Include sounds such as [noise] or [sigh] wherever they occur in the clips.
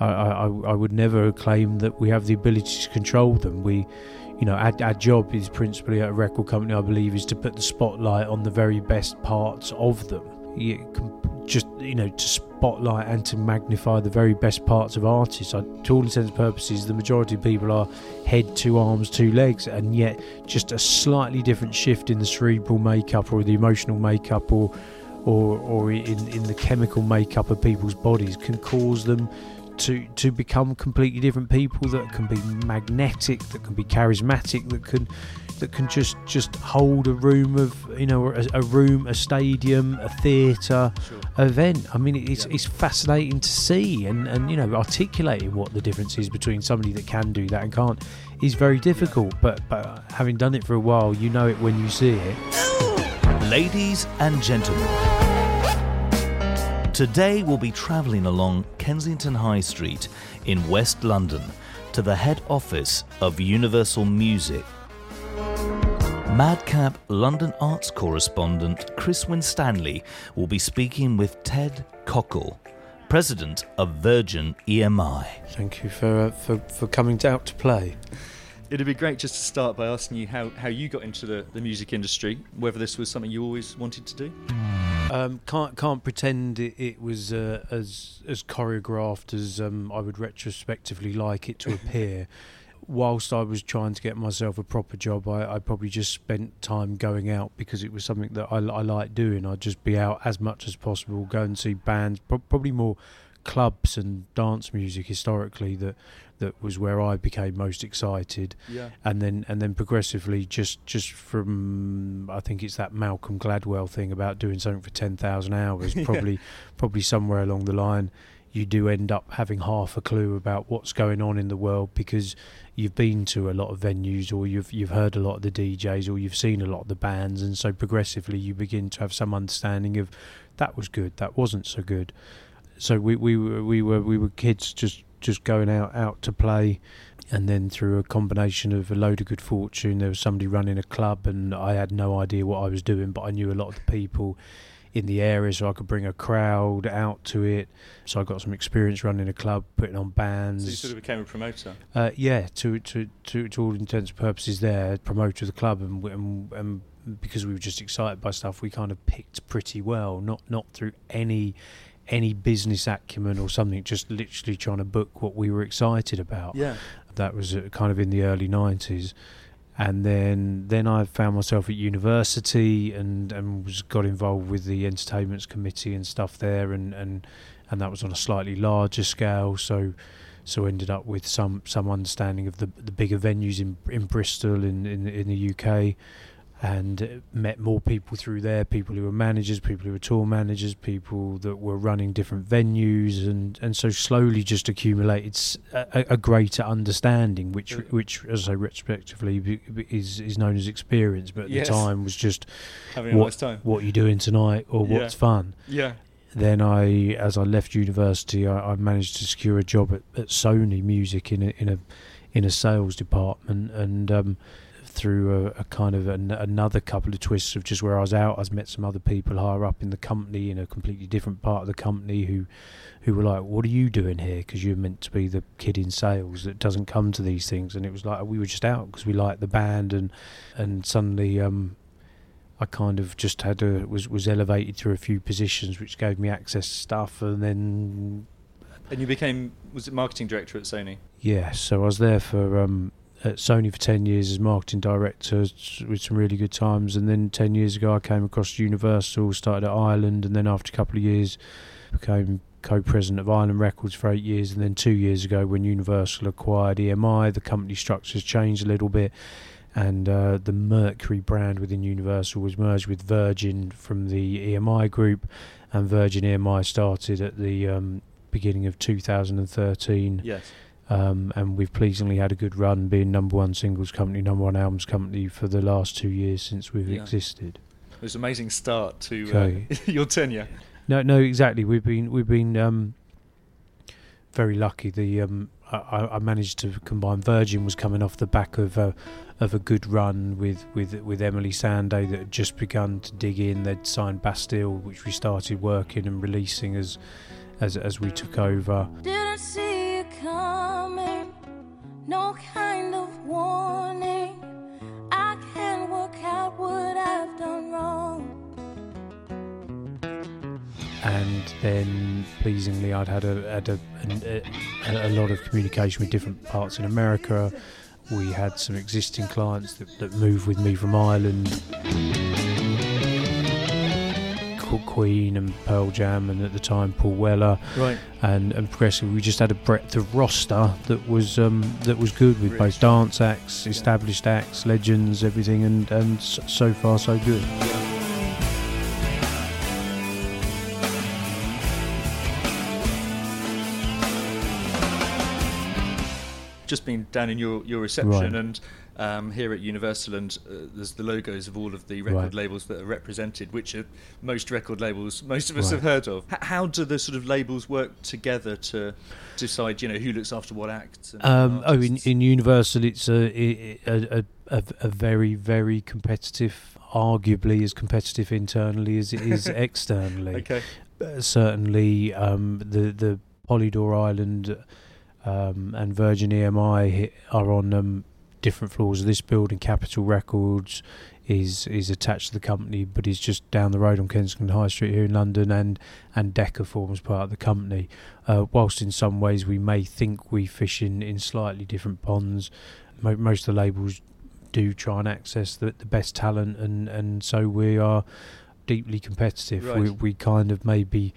I, I, I would never claim that we have the ability to control them. We, you know, our, our job is principally at a record company, I believe, is to put the spotlight on the very best parts of them. You can just, you know, to spotlight and to magnify the very best parts of artists. I, to all intents and purposes, the majority of people are head, two arms, two legs, and yet just a slightly different shift in the cerebral makeup or the emotional makeup or or, or in, in the chemical makeup of people's bodies can cause them to to become completely different people that can be magnetic, that can be charismatic, that can that can just just hold a room of you know a, a room, a stadium, a theatre, sure. event. I mean, it's yeah. it's fascinating to see and and you know articulating what the difference is between somebody that can do that and can't is very difficult. Yeah. But but having done it for a while, you know it when you see it. Ladies and gentlemen. Today we'll be travelling along Kensington High Street in West London to the head office of Universal Music. Madcap London arts correspondent Chris Winstanley will be speaking with Ted Cockle, president of Virgin EMI. Thank you for, uh, for, for coming out to play. It'd be great just to start by asking you how, how you got into the, the music industry, whether this was something you always wanted to do. Um, can't can't pretend it, it was uh, as as choreographed as um, I would retrospectively like it to appear. [laughs] Whilst I was trying to get myself a proper job, I, I probably just spent time going out because it was something that I, I like doing. I'd just be out as much as possible, go and see bands, pro- probably more clubs and dance music historically that that was where I became most excited. Yeah. And then and then progressively just just from I think it's that Malcolm Gladwell thing about doing something for 10,000 hours [laughs] probably yeah. probably somewhere along the line you do end up having half a clue about what's going on in the world because you've been to a lot of venues or you've you've heard a lot of the DJs or you've seen a lot of the bands and so progressively you begin to have some understanding of that was good that wasn't so good so we we were we were we were kids just just going out out to play. And then through a combination of a load of good fortune there was somebody running a club and I had no idea what I was doing but I knew a lot of the people in the area so I could bring a crowd out to it. So I got some experience running a club putting on bands. So you sort of became a promoter? Uh, yeah to, to, to, to all intents and purposes there promoter of the club. And, and, and because we were just excited by stuff we kind of picked pretty well not not through any any business acumen or something, just literally trying to book what we were excited about. Yeah. That was uh, kind of in the early 90s. And then, then I found myself at university and, and was got involved with the entertainments committee and stuff there, and, and, and that was on a slightly larger scale. So, so ended up with some, some understanding of the the bigger venues in in Bristol in in, in the UK, and met more people through there people who were managers people who were tour managers people that were running different venues and and so slowly just accumulated a, a greater understanding which which as I say retrospectively is is known as experience but at yes. the time was just having what, a nice time what you doing tonight or yeah. what's fun yeah then I, as I left university, I, I managed to secure a job at, at Sony Music in a in a in a sales department, and um, through a, a kind of an, another couple of twists of just where I was out. I've met some other people higher up in the company in a completely different part of the company who who were like, "What are you doing here?" Because you're meant to be the kid in sales that doesn't come to these things. And it was like we were just out because we liked the band, and and suddenly um, I kind of just had a was was elevated through a few positions, which gave me access to stuff, and then. And you became was it marketing director at Sony? Yeah, so I was there for um, at Sony for 10 years as marketing director with some really good times. And then 10 years ago, I came across Universal, started at Island, and then after a couple of years, became co president of Island Records for eight years. And then two years ago, when Universal acquired EMI, the company structures changed a little bit. And uh, the Mercury brand within Universal was merged with Virgin from the EMI group, and Virgin EMI started at the um, beginning of 2013. Yes um, and we've pleasingly had a good run being number one singles company, number one albums company for the last two years since we've yeah. existed. It was an amazing start to uh, [laughs] your tenure. No, no, exactly. We've been we've been um, very lucky. The um, I, I, managed to combine. Virgin was coming off the back of a of a good run with with with Emeli Sandé that had just begun to dig in. They'd signed Bastille, which we started working and releasing as as as we took over. No kind of warning. I can't work out what I've done wrong. and then pleasingly I'd had a had a, a, a, a lot of communication with different parts in America. We had some existing clients that, that moved with me from Island, Queen and Pearl Jam, and at the time Paul Weller, Right. and and progressively we just had a breadth of roster that was um, that was good with Rich. both dance acts, established acts, legends, everything, and and so far so good. Just been down in your, your reception Right. and um, here at Universal, and uh, there's the logos of all of the record Right. labels that are represented, which are most record labels most of us Right. have heard of. H- how do the sort of labels work together to decide, you know, who looks after what acts? And Um, oh, in, in Universal, it's a, a, a, a, a very, very competitive, arguably as competitive internally as it is [laughs] externally. okay, Uh, certainly, um, the the Polydor Island um, and Virgin EMI are on um, different floors of this building. Capitol Records is is attached to the company, but is just down the road on Kensington High Street here in London, and and Decca forms part of the company. Uh, whilst in some ways we may think we fish in, in slightly different ponds, mo- most of the labels do try and access the, the best talent, and, and so we are deeply competitive. We, Right. we kind of maybe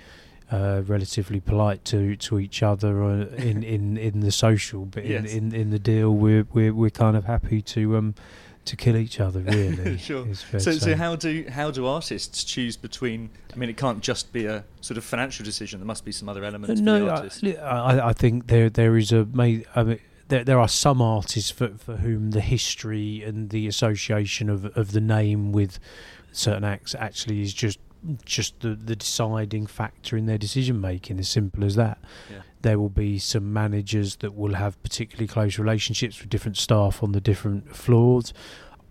uh, relatively polite to, to each other uh, in, [laughs] in, in the social, but in, Yes. in, in the deal, we're, we're we're kind of happy to um to kill each other. [laughs] Really, Sure. So, so how do how do artists choose between? I mean, it can't just be a sort of financial decision. There must be some other elements no, the I. I, I think there there is a may. I mean, there there are some artists for for whom the history and the association of of the name with certain acts actually is just just the the deciding factor in their decision making. As simple as that. Yeah. There will be some managers that will have particularly close relationships with different staff on the different floors,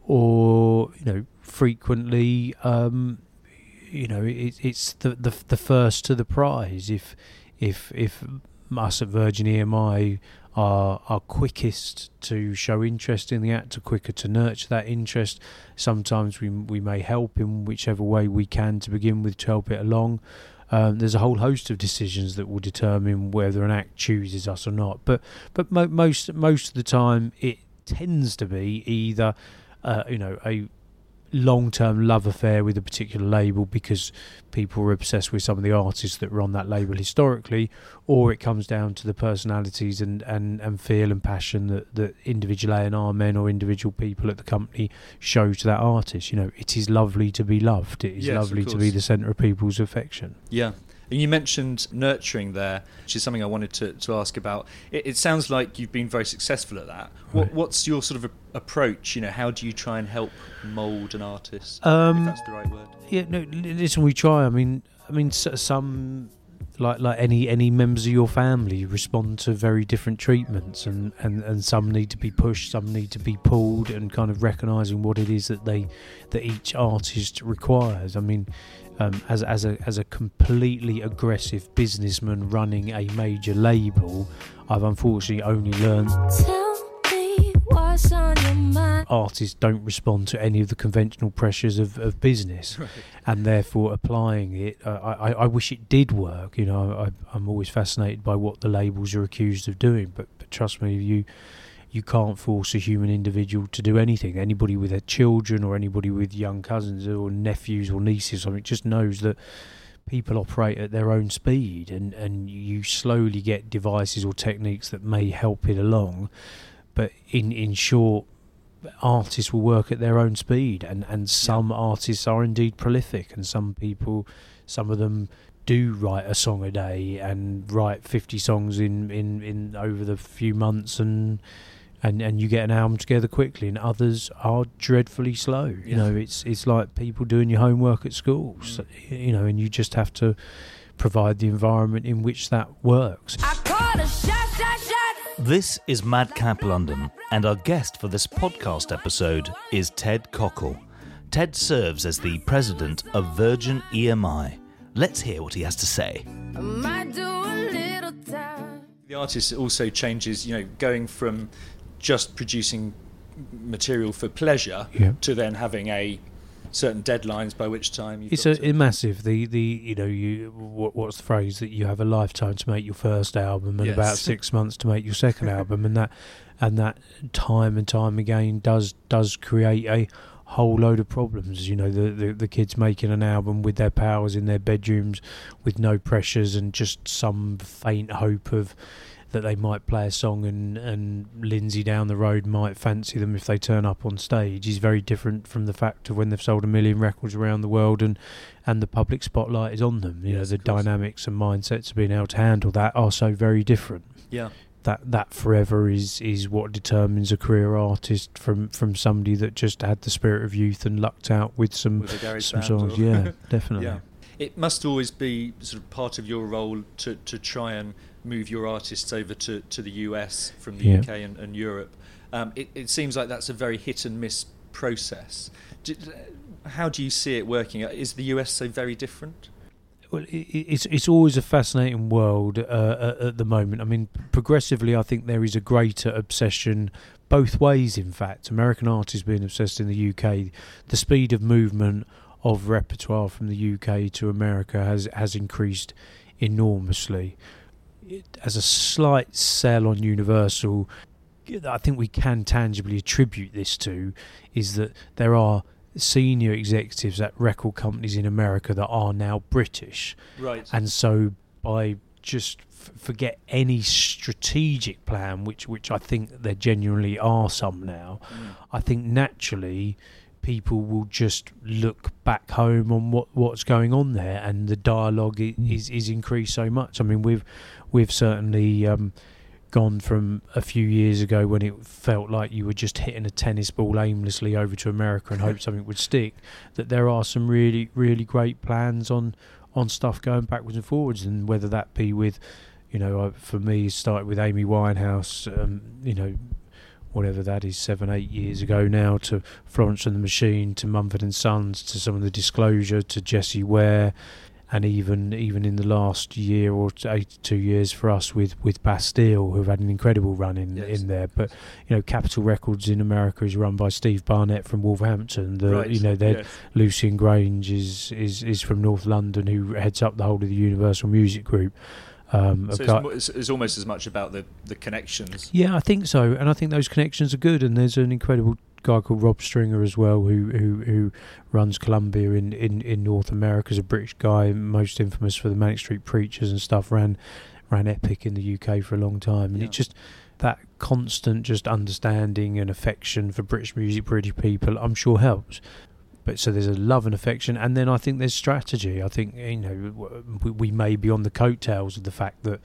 or you know, frequently. Um, you know, it, it's the, the the first to the prize. If if if us at Virgin EMI are are quickest to show interest in the act, quicker to nurture that interest. Sometimes we we may help in whichever way we can to begin with to help it along. Um, there's a whole host of decisions that will determine whether an act chooses us or not. But but mo- most most of the time, it tends to be either uh, you know a long-term love affair with a particular label because people are obsessed with some of the artists that were on that label historically or it comes down to the personalities and, and, and feel and passion that, that individual A&R men or individual people at the company show to that artist. You know, it is lovely to be loved. It is Yes, lovely to be the centre of people's affection. Yeah. And you mentioned nurturing there, which is something I wanted to, to ask about. It, it sounds like you've been very successful at that. What, Right. what's your sort of a, approach? You know, how do you try and help mould an artist? Um, if that's the right word. Yeah, no. Listen, we try. I mean, I mean, some like like any any members of your family respond to very different treatments, and and and some need to be pushed, some need to be pulled, and kind of recognizing what it is that they that each artist requires. I mean. Um, as as a as a completely aggressive businessman running a major label, I've unfortunately only learned Tell me what's on your mind. artists don't respond to any of the conventional pressures of, of business and therefore applying it uh, I, I, I wish it did work you know I, I'm always fascinated by what the labels are accused of doing but, but trust me you you can't force a human individual to do anything. Anybody with their children or anybody with young cousins or nephews or nieces or something just knows that people operate at their own speed and, and you slowly get devices or techniques that may help it along. But in in short artists will work at their own speed and and some artists are indeed prolific and some people some of them do write a song a day and write 50 songs in in in over the few months and and and you get an album together quickly and others are dreadfully slow you Yeah. know it's it's like people doing your homework at school mm. so, you know and you just have to provide the environment in which that works I call a shot, shot, shot. This is Madcap London, and our guest for this podcast episode is Ted Cockle. Ted serves as the president of Virgin EMI. Let's hear what he has to say. I might do a little time. The artist also changes, you know, going from just producing material for pleasure Yeah. to then having a certain deadlines by which time you've It's a, to- massive. The the you know you what, what's the phrase that you have a lifetime to make your first album and Yes. about [laughs] six months to make your second album and that and that time and time again does does create a whole load of problems. You know the, the the kids making an album with their powers in their bedrooms with no pressures and just some faint hope of that they might play a song and, and Lindsay down the road might fancy them if they turn up on stage is very different from the fact of when they've sold a million records around the world and, and the public spotlight is on them. You Yes, know, the dynamics and mindsets of being able to handle that are so very different. yeah. That that forever is, is what determines a career artist from, from somebody that just had the spirit of youth and lucked out with some With some songs. Yeah, [laughs] definitely. Yeah. It must always be sort of part of your role to, to try and move your artists over to, to the US from the Yeah. UK and, and Europe. Um, it, it seems like that's a very hit and miss process. Do, how do you see it working? Is the US so very different? Well, it's it's always a fascinating world uh, at, at the moment. I mean, progressively, I think there is a greater obsession both ways. In fact, American artists being obsessed in the UK, the speed of movement of repertoire from the UK to America has has increased enormously. As a slight sell on Universal, I think we can tangibly attribute this to is that there are senior executives at record companies in America that are now British, Right. and so by just f- forget any strategic plan, which which I think there genuinely are some now. Mm. I think naturally people will just look back home on what what's going on there, and the dialogue i- is is increased so much. I mean, we've we've certainly. Um, gone from a few years ago when it felt like you were just hitting a tennis ball aimlessly over to America and hope something would stick that there are some really really great plans on on stuff going backwards and forwards and whether that be with you know for me it started with Amy Winehouse um, you know whatever that is seven eight years ago now to Florence and the Machine to Mumford and Sons to some of the disclosure to Jessie Ware and even even in the last year or two years for us with with Bastille who've had an incredible run in Yes. in there but you know Capitol Records in America is run by Steve Barnett from Wolverhampton the right. you know Yes. Lucian Grainge is, is, is from North London, who heads up the whole of the Universal Music Group. Um, So it's, it's, it's almost as much about the, the connections. yeah, I think so, and I think those connections are good. And there's an incredible guy called Rob Stringer as well, who who, who runs Columbia in, in, in North America. Is a British guy, most infamous for the Manic Street Preachers and stuff. ran ran Epic in the UK for a long time, and Yeah. it just that constant just understanding and affection for British music, British people, I'm sure helps. But so there's a love and affection, and then I think there's strategy. I think you know we, we may be on the coattails of the fact that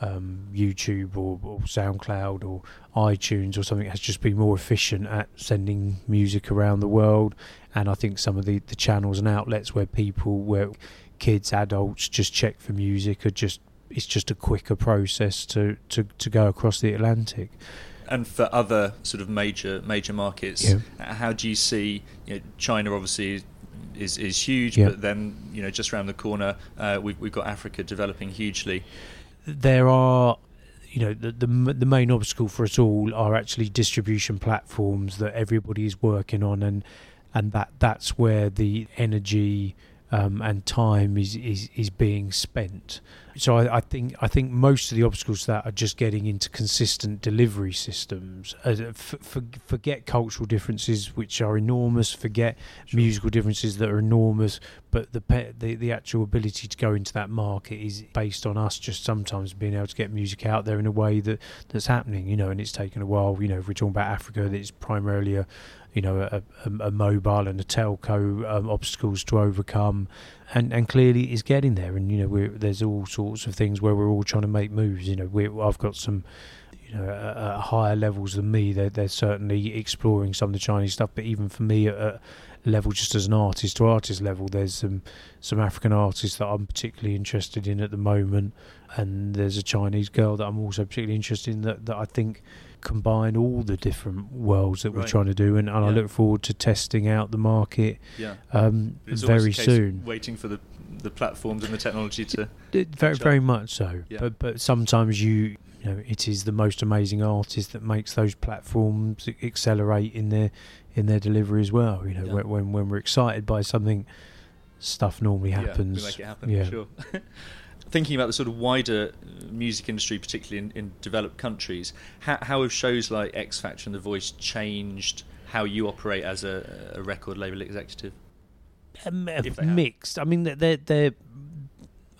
um, YouTube or, or SoundCloud or iTunes or something has just been more efficient at sending music around the world. And I think some of the, the channels and outlets where people, where kids, adults just check for music are just it's just a quicker process to, to, to go across the Atlantic. And for other sort of major major markets, Yeah. how do you see you know, China? Obviously, is is huge, Yeah. but then you know just around the corner, uh, we've we've got Africa developing hugely. there are you know the, the the main obstacle for us all are actually distribution platforms that everybody is working on and and that that's where the energy um, and time is, is is being spent. So I, I think I think most of the obstacles to that are just getting into consistent delivery systems. Uh, for, forget cultural differences which are enormous forget musical differences that are enormous but the, pe- the the actual ability to go into that market is based on us just sometimes being able to get music out there in a way that that's happening you know and it's taken a while you know if we're talking about Africa that it's primarily a you know a, a, a mobile and a telco um, obstacles to overcome. And and clearly is getting there. And you know there's all sorts of things where we're all trying to make moves. You know we I've got some you know at higher levels than me. They're, they're certainly exploring some of the Chinese stuff. But even for me at, at level just as an artist to artist level there's some some African artists that I'm particularly interested in at the moment. And there's a Chinese girl that I'm also particularly interested in that, that I think combine all the different worlds that we're trying to do and, and I look forward to testing out the market Yeah, um, very soon Waiting for the the platforms and the technology to. It- Very, very much so. Yeah. But but sometimes you you know it is the most amazing artist that makes those platforms accelerate in their in their delivery as well. You know Yeah. when, when when we're excited by something, stuff normally Yeah, we happens. make it happen. Yeah. Sure. [laughs] Thinking about the sort of wider uh, music industry, particularly in, in developed countries, how, how have shows like X Factor and The Voice changed how you operate as a, a record label executive? Um, mixed. I mean, they're they're.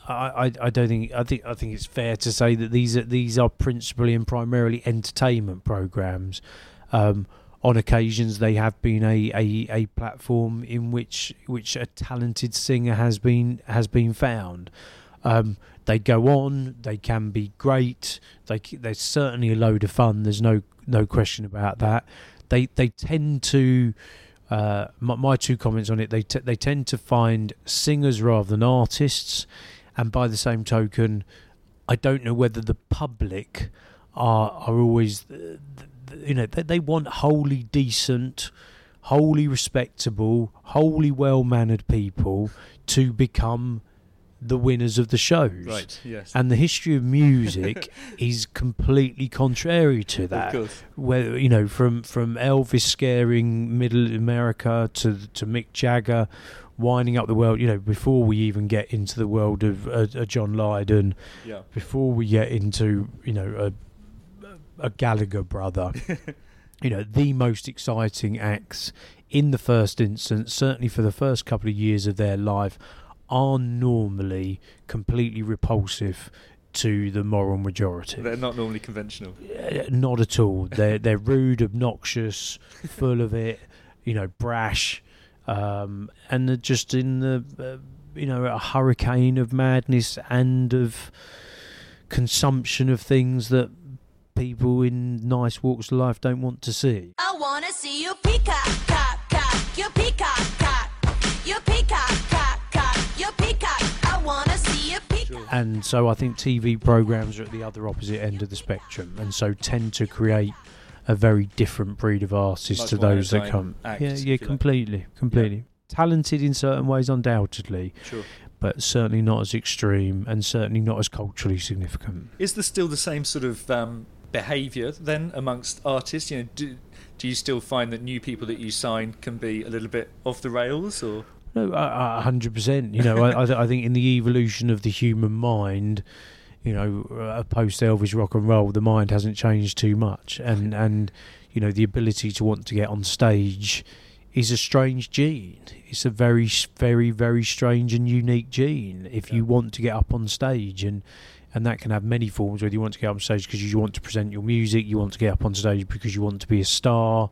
I, I don't think I think I think it's fair to say that these are these are principally and primarily entertainment programs. Um, on occasions, they have been a, a, a platform in which which a talented singer has been has been found. Um, they go on. They can be great. They certainly a load of fun. There's no no question about that. They they tend to uh, my, my two comments on it. They t- they tend to find singers rather than artists, and by the same token, I don't know whether the public are are always you know they, they want wholly decent, wholly respectable, wholly well mannered people to become the winners of the shows. Right, Yes. And the history of music [laughs] is completely contrary to that of course. where you know from from Elvis scaring Middle America to to Mick Jagger winding up the world you know before we even get into the world of uh, uh, John Lydon Yeah. before we get into you know a, a Gallagher brother [laughs] you know the most exciting acts in the first instance certainly for the first couple of years of their life are normally completely repulsive to the moral majority They're not normally conventional. uh, not at all. [laughs] They're they're rude, obnoxious, full of it, you know, brash, um, and they're just in the uh, you know a hurricane of madness and of consumption of things that people in nice walks of life don't want to see. I wanna see you peacock, cock, cock, you peacock, And so I think TV programs are at the other opposite end of the spectrum, and so tend to create a very different breed of artists Much to those that come. acts, yeah, yeah, you like. completely, completely. Talented in certain ways, undoubtedly, Sure. but certainly not as extreme, and certainly not as culturally significant. Is there still the same sort of um, behaviour then amongst artists? You know, do, do you still find that new people that you sign can be a little bit off the rails, or No, hundred percent. You know, I, I, I think in the evolution of the human mind, you know, uh, post Elvis rock and roll, the mind hasn't changed too much, and and you know, the ability to want to get on stage is a strange gene. It's a very, very, very strange and unique gene. If you want to get up on stage and and that can have many forms. Whether you want to get up on stage because you want to present your music, you want to get up on stage because you want to be a star,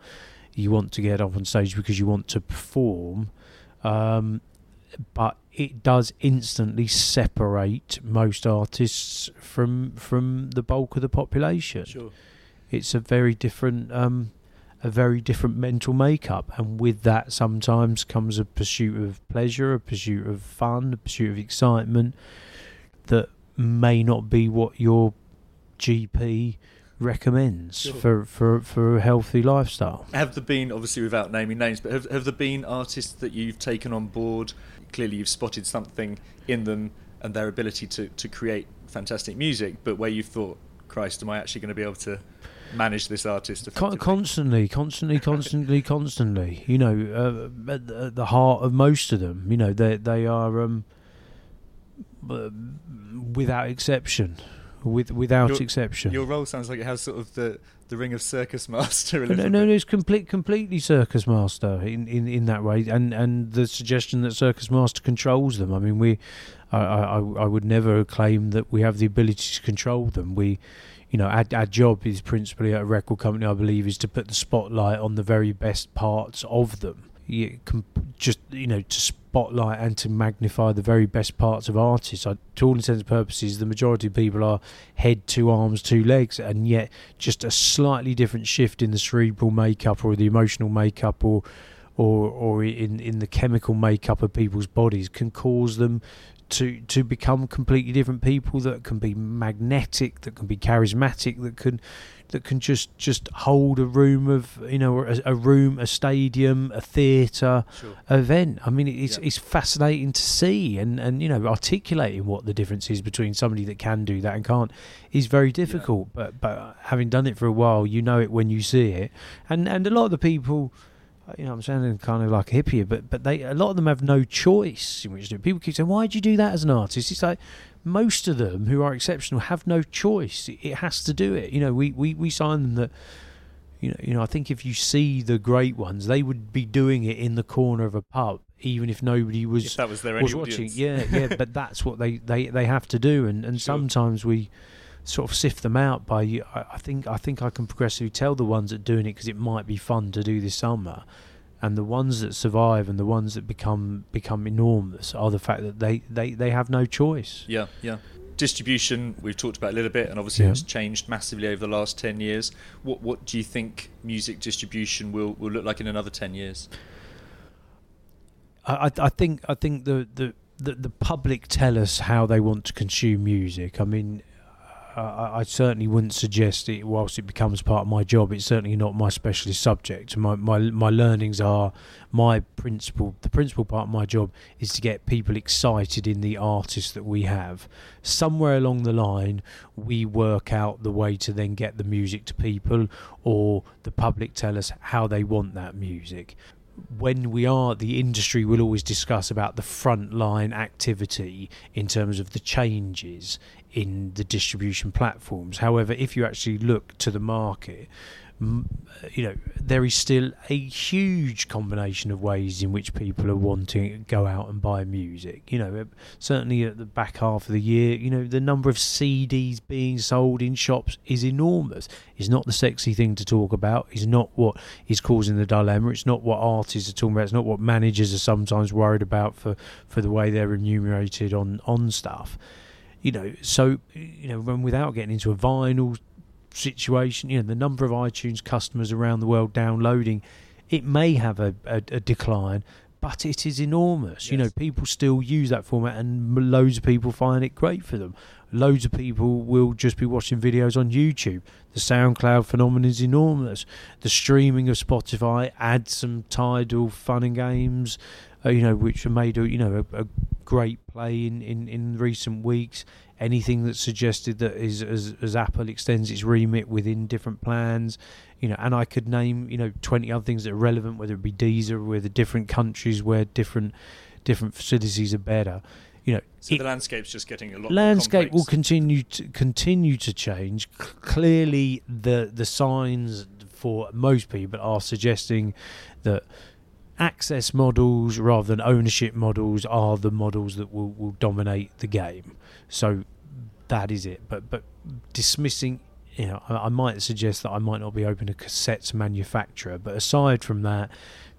you want to get up on stage because you want to perform. Um, but it does instantly separate most artists from from the bulk of the population. sure? It's a very different um, a very different mental makeup, and with that sometimes comes a pursuit of pleasure, a pursuit of fun, a pursuit of excitement that may not be what your GP recommends Sure. for, for for a healthy lifestyle. Have there been, obviously without naming names, but have, have there been artists that you've taken on board? Clearly, you've spotted something in them and their ability to, to create fantastic music, but where you've thought, Christ, am I actually going to be able to manage this artist constantly, constantly, constantly, [laughs] constantly. You know, uh, at, the, heart of most of them, you know, they they are um, without exception, with without Your- exception. Your role sounds like it has sort of the, the ring of circus [laughs] master a no, no, no, it's complete, completely circus master in, in, in that way, and and the suggestion that circus master controls them. I mean, we, I, I, I would never claim that we have the ability to control them. We, you know, our, our job is principally at a record company. I believe is to put the spotlight on the very best parts of them. You com- just you know to spotlight and to magnify the very best parts of artists. I, to all intents and purposes, the majority of people are head, two arms, two legs, and yet just a slightly different shift in the cerebral makeup or the emotional makeup or or or in in the chemical makeup of people's bodies can cause them to to become completely different people that can be magnetic, that can be charismatic, that can that can just just hold a room of you know a, a room, a stadium, a theatre Sure. event. I mean, it's Yeah. it's fascinating to see, and and you know, articulating what the difference is between somebody that can do that and can't is very difficult. But but having done it for a while, you know it when you see it, and and a lot of the people. You know, I'm sounding kind of like a hippie, but but they a lot of them have no choice in which to do. People keep saying, "Why would you do that as an artist?" It's like most of them who are exceptional have no choice. It, it has to do it. You know, we, we, we sign them that you know, you know, I think if you see the great ones, they would be doing it in the corner of a pub, even if nobody was If that was their was watching. audience. Yeah, yeah, but [laughs] that's what they, they, they have to do, and, and Sure. sometimes we sort of sift them out by. I, I think I think I can progressively tell the ones that are doing it because it might be fun to do this summer, and the ones that survive and the ones that become become enormous are the fact that they, they, they have no choice. Yeah, yeah. Distribution, we've talked about a little bit, and obviously Yeah. it's changed massively over the last 10 years. What what do you think music distribution will, will look like in another 10 years? I, I I think I think the, the the the public tell us how they want to consume music. I mean, I- I, I certainly wouldn't suggest it whilst it becomes part of my job. It's certainly not my specialist subject. My my my learnings are my principal. The principal part of my job is to get people excited in the artists that we have. Somewhere along the line, we work out the way to then get the music to people, or the public tell us how they want that music when we are the industry will always discuss about the frontline activity in terms of the changes in the distribution platforms. However if you actually look to the market you know there is still a huge combination of ways in which people are wanting to go out and buy music. You know certainly at the back half of the year you know the number of CDs being sold in shops is enormous. It's not the sexy thing to talk about. It's not what is causing the dilemma. It's not what artists are talking about. It's not what managers are sometimes worried about for for the way they're remunerated on on stuff. You know so you know when without getting into a vinyl situation you know the number of iTunes customers around the world downloading it may have a, a, a decline but it is enormous. You know people still use that format and loads of people find it great for them. Loads of people will just be watching videos on YouTube. The SoundCloud phenomenon is enormous. The streaming of Spotify add some Tidal fun and games uh, you know which have made a you know a, a great play in, in, in recent weeks anything that's suggested that is as, as Apple extends its remit within different plans, you know, and I could name you know twenty other things that are relevant, whether it be Deezer, whether different countries where different different facilities are better, you know. So it- the landscape's just getting a lot landscape will continue to continue to change. C- clearly, the the signs for most people are suggesting that access models rather than ownership models are the models that will, will dominate the game. So that is it. But but dismissing, you know, I, I might suggest that I might not be open to cassettes manufacturer. But aside from that,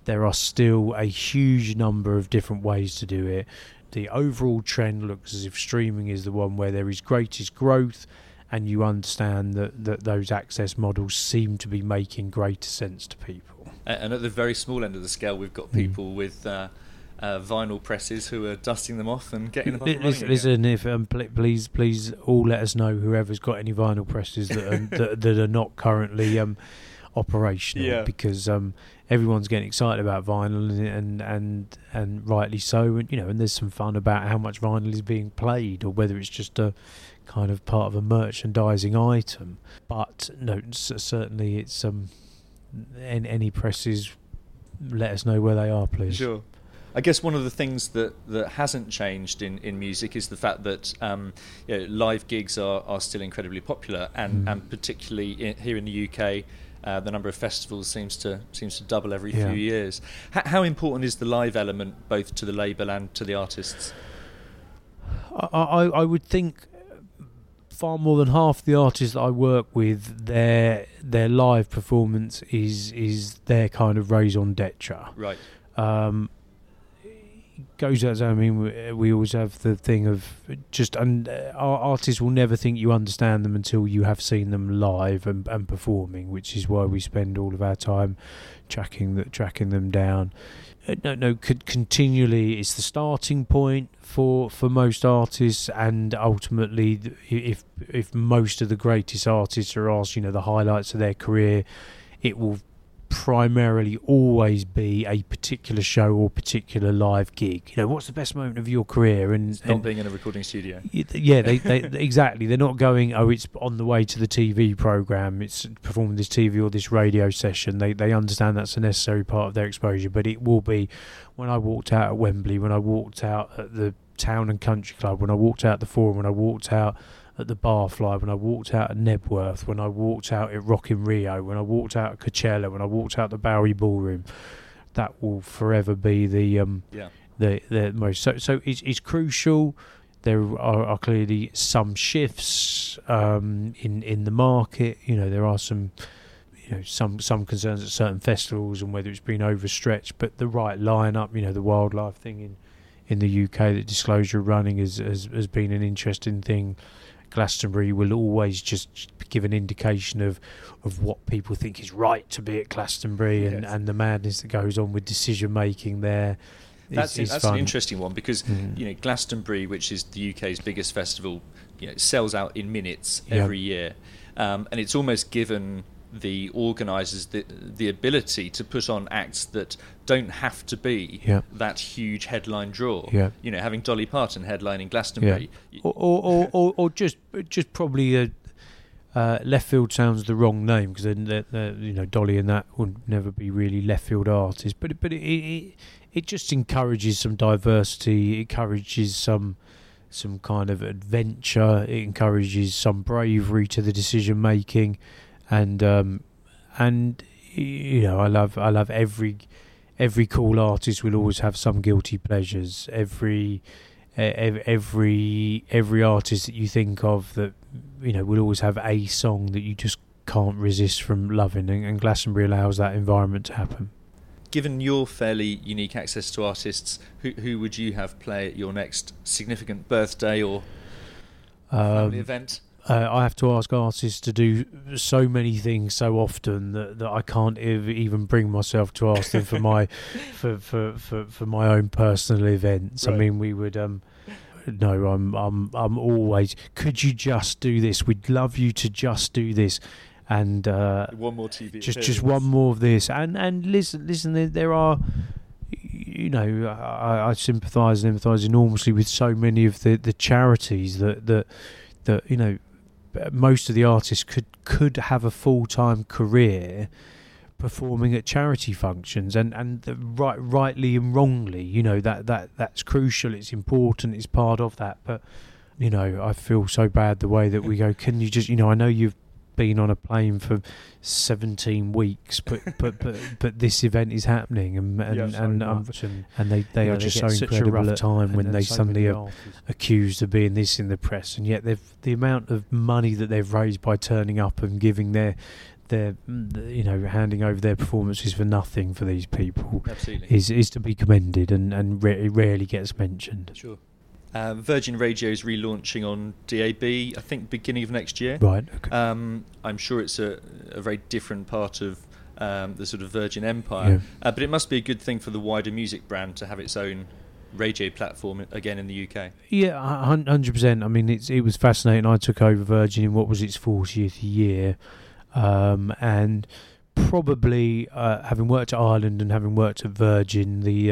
there are still a huge number of different ways to do it. The overall trend looks as if streaming is the one where there is greatest growth, and you understand that, that those access models seem to be making greater sense to people. And at the very small end of the scale, we've got Hmm. people with uh, uh, vinyl presses who are dusting them off and getting them up Listen, listen if um, pl- please, please, all let us know whoever's got any vinyl presses that are, [laughs] that, that are not currently um, operational, Yeah. because um, everyone's getting excited about vinyl and, and and and rightly so. And you know, and there's some fun about how much vinyl is being played, or whether it's just a kind of part of a merchandising item. But no, certainly it's um, any, any presses. Let us know where they are, please. Sure. I guess one of the things that, that hasn't changed in, in music is the fact that um, you know, live gigs are, are still incredibly popular, and, Mm. and particularly in, here in the UK, uh, the number of festivals seems to seems to double every Yeah. few years. H- how important is the live element both to the label and to the artists? I, I, I would think far more than half the artists that I work with, their their live performance is is their kind of raison d'etre. Right. Um, goes out. I mean, we, always have the thing of just and uh, our artists will never think you understand them until you have seen them live and, and performing, which is why we spend all of our time tracking that tracking them down. Uh, no, no, con- continually it's the starting point for for most artists, and ultimately, if if most of the greatest artists are asked, you know, the highlights of their career, it will primarily always be a particular show or particular live gig. You know, what's the best moment of your career? And, It's not and being in a recording studio. yeah, they, they [laughs] exactly. They're not going. Oh, it's on the way to the TV program. It's performing this TV or this radio session. They they understand that's a necessary part of their exposure. But it will be when I walked out at Wembley, when I walked out at the Town and Country Club, when I walked out at the Forum, when I walked out at the Barfly, when I walked out at Knebworth, when I walked out at Rock in Rio, when I walked out at Coachella, when I walked out the Bowery Ballroom. That will forever be the um, Yeah. the the most. So so it's, it's crucial. There are, are clearly some shifts um, in in the market. You know there are some you know some some concerns at certain festivals and whether it's been overstretched. But the right lineup, you know, the wildlife thing in in the UK that Disclosure running has has, has been an interesting thing. Glastonbury will always just give an indication of, of what people think is right to be at Glastonbury and, Yes. and the madness that goes on with decision making there. That's, is that's an interesting one because Mm. you know Glastonbury, which is the UK's biggest festival, you know, sells out in minutes Yeah. every year, um, and it's almost given the organisers the the ability to put on acts that don't have to be Yeah. that huge headline draw. Yeah. You know, having Dolly Parton headlining Glastonbury. y- or, or, or, or, just just probably a uh, left field sounds the wrong name because then the- the- you know Dolly and that would never be really left field artists, but but it, it it just encourages some diversity, it encourages some some kind of adventure, it encourages some bravery to the decision making, and um, and you know I love I love every every cool artist will always have some guilty pleasures. Every every every artist that you think of that you know will always have a song that you just can't resist from loving, and, and Glastonbury allows that environment to happen. Given your fairly unique access to artists, who who would you have play at your next significant birthday or family Um, event? Uh, I have to ask artists to do so many things so often that, that I can't ev- even bring myself to ask them for my [laughs] for, for, for, for my own personal events. I mean, we would um no, I'm I'm I'm always. Could you just do this? We'd love you to just do this, and uh, One more TV. just just one more of this and and listen listen there, there are you know I, I sympathise and empathise enormously with so many of the, the charities that that that you know most of the artists could could have a full time career performing at charity functions and and the right rightly and wrongly you know that that that's crucial it's important it's part of that but you know I feel so bad the way that we go can you just you know I know you've been on a plane for 17 weeks but [laughs] but but, but this event is happening and and Yeah, so and, um, and and they they know, are just get so such a incredible rough time when they so suddenly are accused of being this in the press, and yet they've the amount of money that they've raised by turning up and giving their their you know handing over their performances for nothing for these people Absolutely. is is to be commended and and it rarely gets mentioned. Sure. Uh, Virgin Radio is relaunching on DAB, I think, beginning of next year. Right. Okay. Um, I'm sure it's a, a very different part of um, the sort of Virgin Empire, uh, but it must be a good thing for the wider music brand to have its own radio platform again in the UK. Yeah, hundred percent. I mean, it's it was fascinating. I took over Virgin in what was its fortieth year, um, and probably uh, having worked at Island and having worked at Virgin, the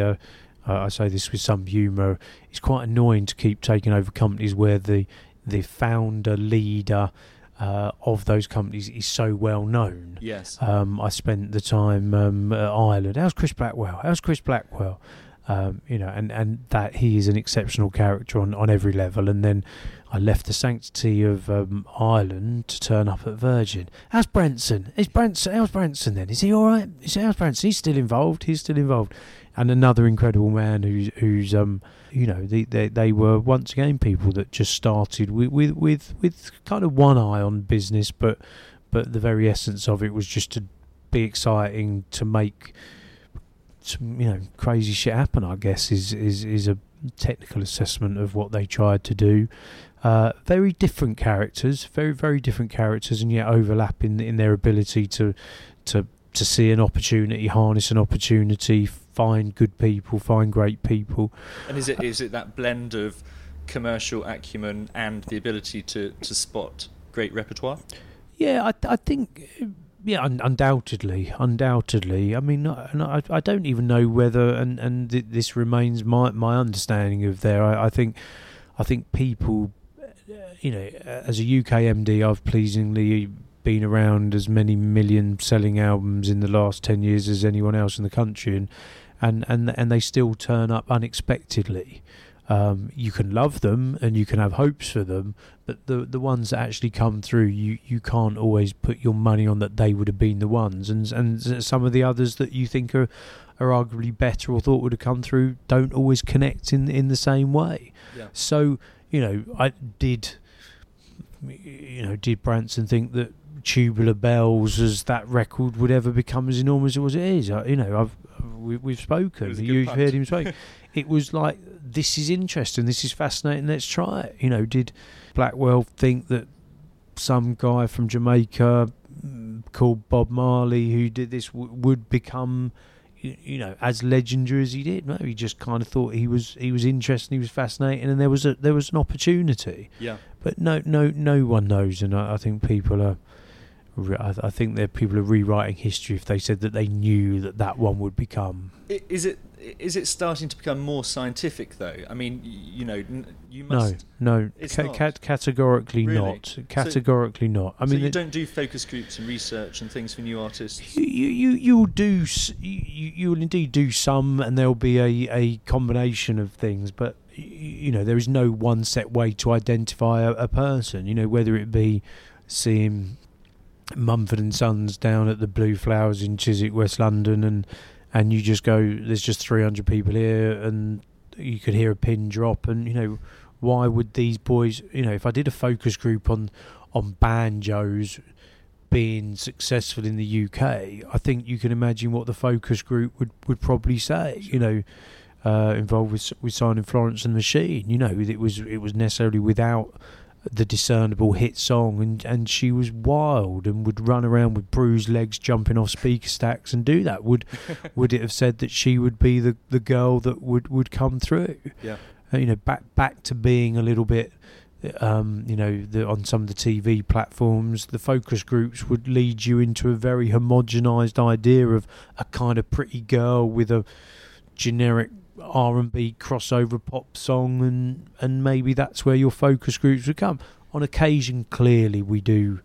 uh, I say this with some humour. It's quite annoying to keep taking over companies where the the founder leader uh, of those companies is so well known. Yes. Um, I spent the time um, at Island. How's Chris Blackwell? How's Chris Blackwell? Um, you know, and, and that he is an exceptional character on, on every level. And then I left the sanctity of um, Island to turn up at Virgin. How's Branson? Is Branson? How's Branson then? Is he all right? Is how's Branson? He's still involved. He's still involved. And another incredible man who's who's um you know they they, they were once again people that just started with, with with with kind of one eye on business, but but the very essence of it was just to be exciting to make some you know crazy shit happen. I guess is is is a technical assessment of what they tried to do. Uh, very different characters, very very different characters, and yet overlap in in their ability to to to see an opportunity, harness an opportunity, find good people, find great people. And is it is it that blend of commercial acumen and the ability to, to spot great repertoire? Yeah, I, I think, yeah, un- undoubtedly, undoubtedly. I mean, I, and I, I don't even know whether, and and th- this remains my my understanding of there. I, I think, I think people, you know, as a UK MD, I've pleasingly been around as many million selling albums in the last ten years as anyone else in the country, and and and and they still turn up unexpectedly. Um, you can love them and you can have hopes for them, but the the ones that actually come through, you, you can't always put your money on that they would have been the ones, and and some of the others that you think are are arguably better or thought would have come through don't always connect in in the same way. Yeah. So you know, I did, you know, did Branson think that Tubular Bells as that record would ever become as enormous as it is? I, you know, I've we, we've spoken. was a good You've heard him speak. [laughs] it was like this is interesting. This is fascinating. Let's try it. You know, did Blackwell think that some guy from Jamaica mm, called Bob Marley who did this w- would become you know as legendary as he did no he just kind of thought he was he was interesting he was fascinating and there was a there was an opportunity Yeah. but no no no one knows and I, I think people are re- I, I think that people are rewriting history if they said that they knew that that one would become Is it is it starting to become more scientific though? I mean, you know, you no must. no It's ca- not. cat- categorically Really? not categorically not I so mean you it- don't do focus groups and research and things for new artists. You you you you'll do you you you will indeed do some, and there'll be a a combination of things. But you know there is no one set way to identify a, a person. You know whether it be seeing Mumford and Sons down at the Blue Flowers in Chiswick, West London, and and you just go, there's just 300 people here, and you could hear a pin drop, and you know why would these boys? You know if I did a focus group on on banjos being successful in the UK, I think you can imagine what the focus group would, would probably say. You know, uh, involved with with signing Florence and the Machine. You know, it was it was necessarily without the discernible hit song, and and she was wild and would run around with bruised legs, jumping off speaker stacks, and do that. Would [laughs] would it have said that she would be the the girl that would would come through? Yeah. Uh, you know, back back to being a little bit um, you know, the, on some of the TV platforms, the focus groups would lead you into a very homogenized idea of a kind of pretty girl with a generic R and B crossover pop song, and and maybe that's where your focus groups would come. On occasion, clearly, we do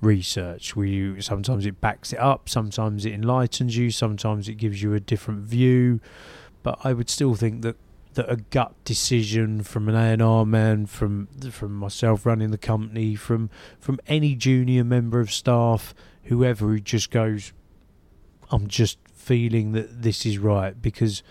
research. We sometimes it backs it up, sometimes it enlightens you, sometimes it gives you a different view. But I would still think that that a gut decision from an A&R man, from from myself running the company, from from any junior member of staff, whoever who just goes, I'm just feeling that this is right because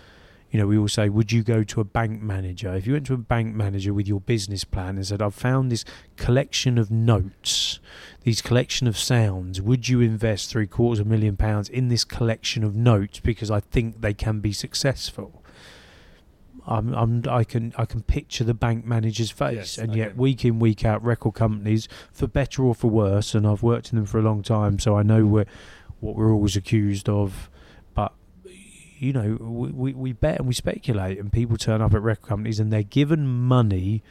you know we all say, would you go to a bank manager? If you went to a bank manager with your business plan and said, I've found this collection of notes, these collection of sounds, would you invest three quarters of a million pounds in this collection of notes because I think they can be successful? I'm, I'm, I can, I can picture the bank manager's face, Yes, and yet week in, week out, record companies, for better or for worse, and I've worked in them for a long time, so I know what we're always accused of. You know, we, we, we bet and we speculate, and people turn up at record companies, and they're given money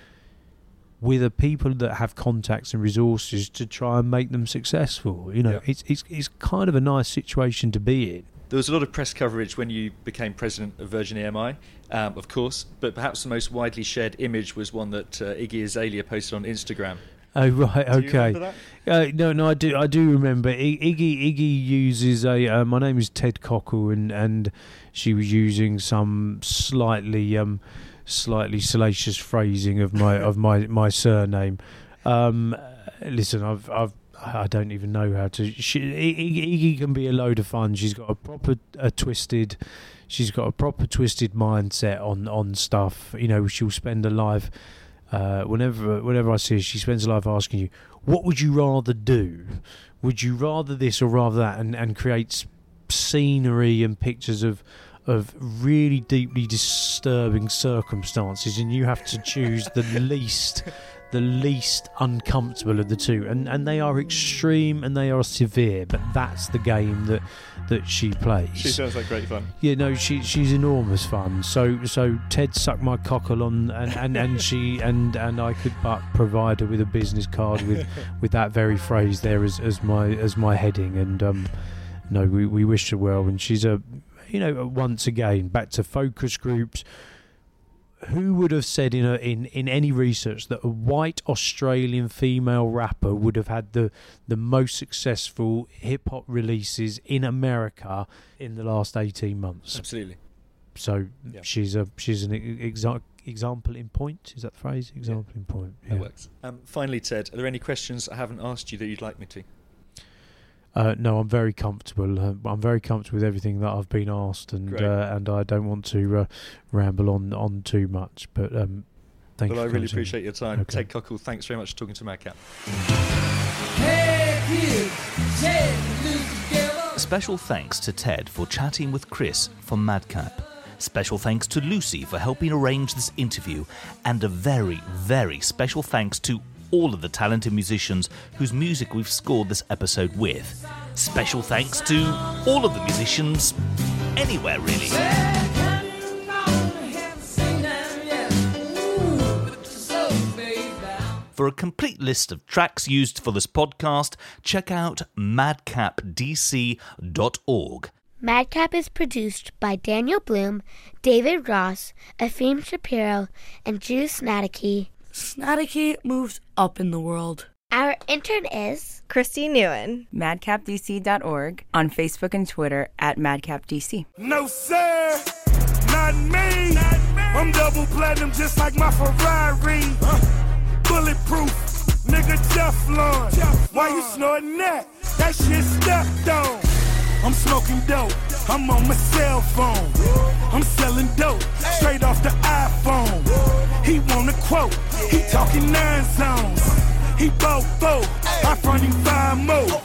with the people that have contacts and resources to try and make them successful. You know, Yeah. it's, it's it's kind of a nice situation to be in. There was a lot of press coverage when you became president of Virgin EMI, um, of course, but perhaps the most widely shared image was one that uh, Iggy Azalea posted on Instagram. Oh right, okay. Uh, no, no, I do, I do remember. I- Iggy, Iggy uses a. Uh, my name is Ted Cockle, and and she was using some slightly, um, slightly salacious phrasing of my of my [laughs] my surname. Um, listen, I've I've. I don't even know how to. She, Iggy, Iggy can be a load of fun. She's got a proper, a twisted. She's got a proper twisted mindset on on stuff. You know, she'll spend a life. Uh, whenever whenever I see her, she spends her life asking you, "What would you rather do? Would you rather this or rather that?" And and creates scenery and pictures of of really deeply disturbing circumstances, and you have to choose the least the least uncomfortable of the two, and and they are extreme and they are severe. But that's the game that that she plays. She sounds like great fun. Yeah, no, she she's enormous fun. So so Ted sucked my cockle on, and, and, and she and and I could but provide her with a business card with [laughs] with that very phrase there as, as my as my heading. And um, no, we we wish her well, and she's a you know once again back to focus groups. Who would have said in a, in in any research that a white Australian female rapper would have had the the most successful hip hop releases in America in the last eighteen months? Absolutely. So Yeah. she's a she's an exa- example in point. Is that the phrase? Example in point. That works. Um, finally, Ted, are there any questions I haven't asked you that you'd like me to? Uh, no, I'm very comfortable. Uh, I'm very comfortable with everything that I've been asked, and uh, and I don't want to uh, ramble on on too much. But um, thank well, you. I really coming appreciate your time. Okay. Ted Cockle, thanks very much for talking to Madcap. Special thanks to Ted for chatting with Chris from Madcap. Special thanks to Lucy for helping arrange this interview. And a very, very special thanks to all of the talented musicians whose music we've scored this episode with. Special thanks to all of the musicians anywhere, really. For a complete list of tracks used for this podcast, check out madcapdc.org. Madcap is produced by Daniel Bloom, David Ross, Efim Shapiro, and Drew Snaticky. Snaticky moves up in the world. Our intern is Christy Newen. MadcapDC.org on Facebook and Twitter at MadcapDC. No, sir, not me. I'm double platinum just like my Ferrari. Bulletproof, nigga Teflon. Why you snorting that? That shit stepped on. I'm smoking dope. I'm on my cell phone. I'm selling dope straight off the iPhone. He want a quote. He talking nine zones. He both both. I front him five more.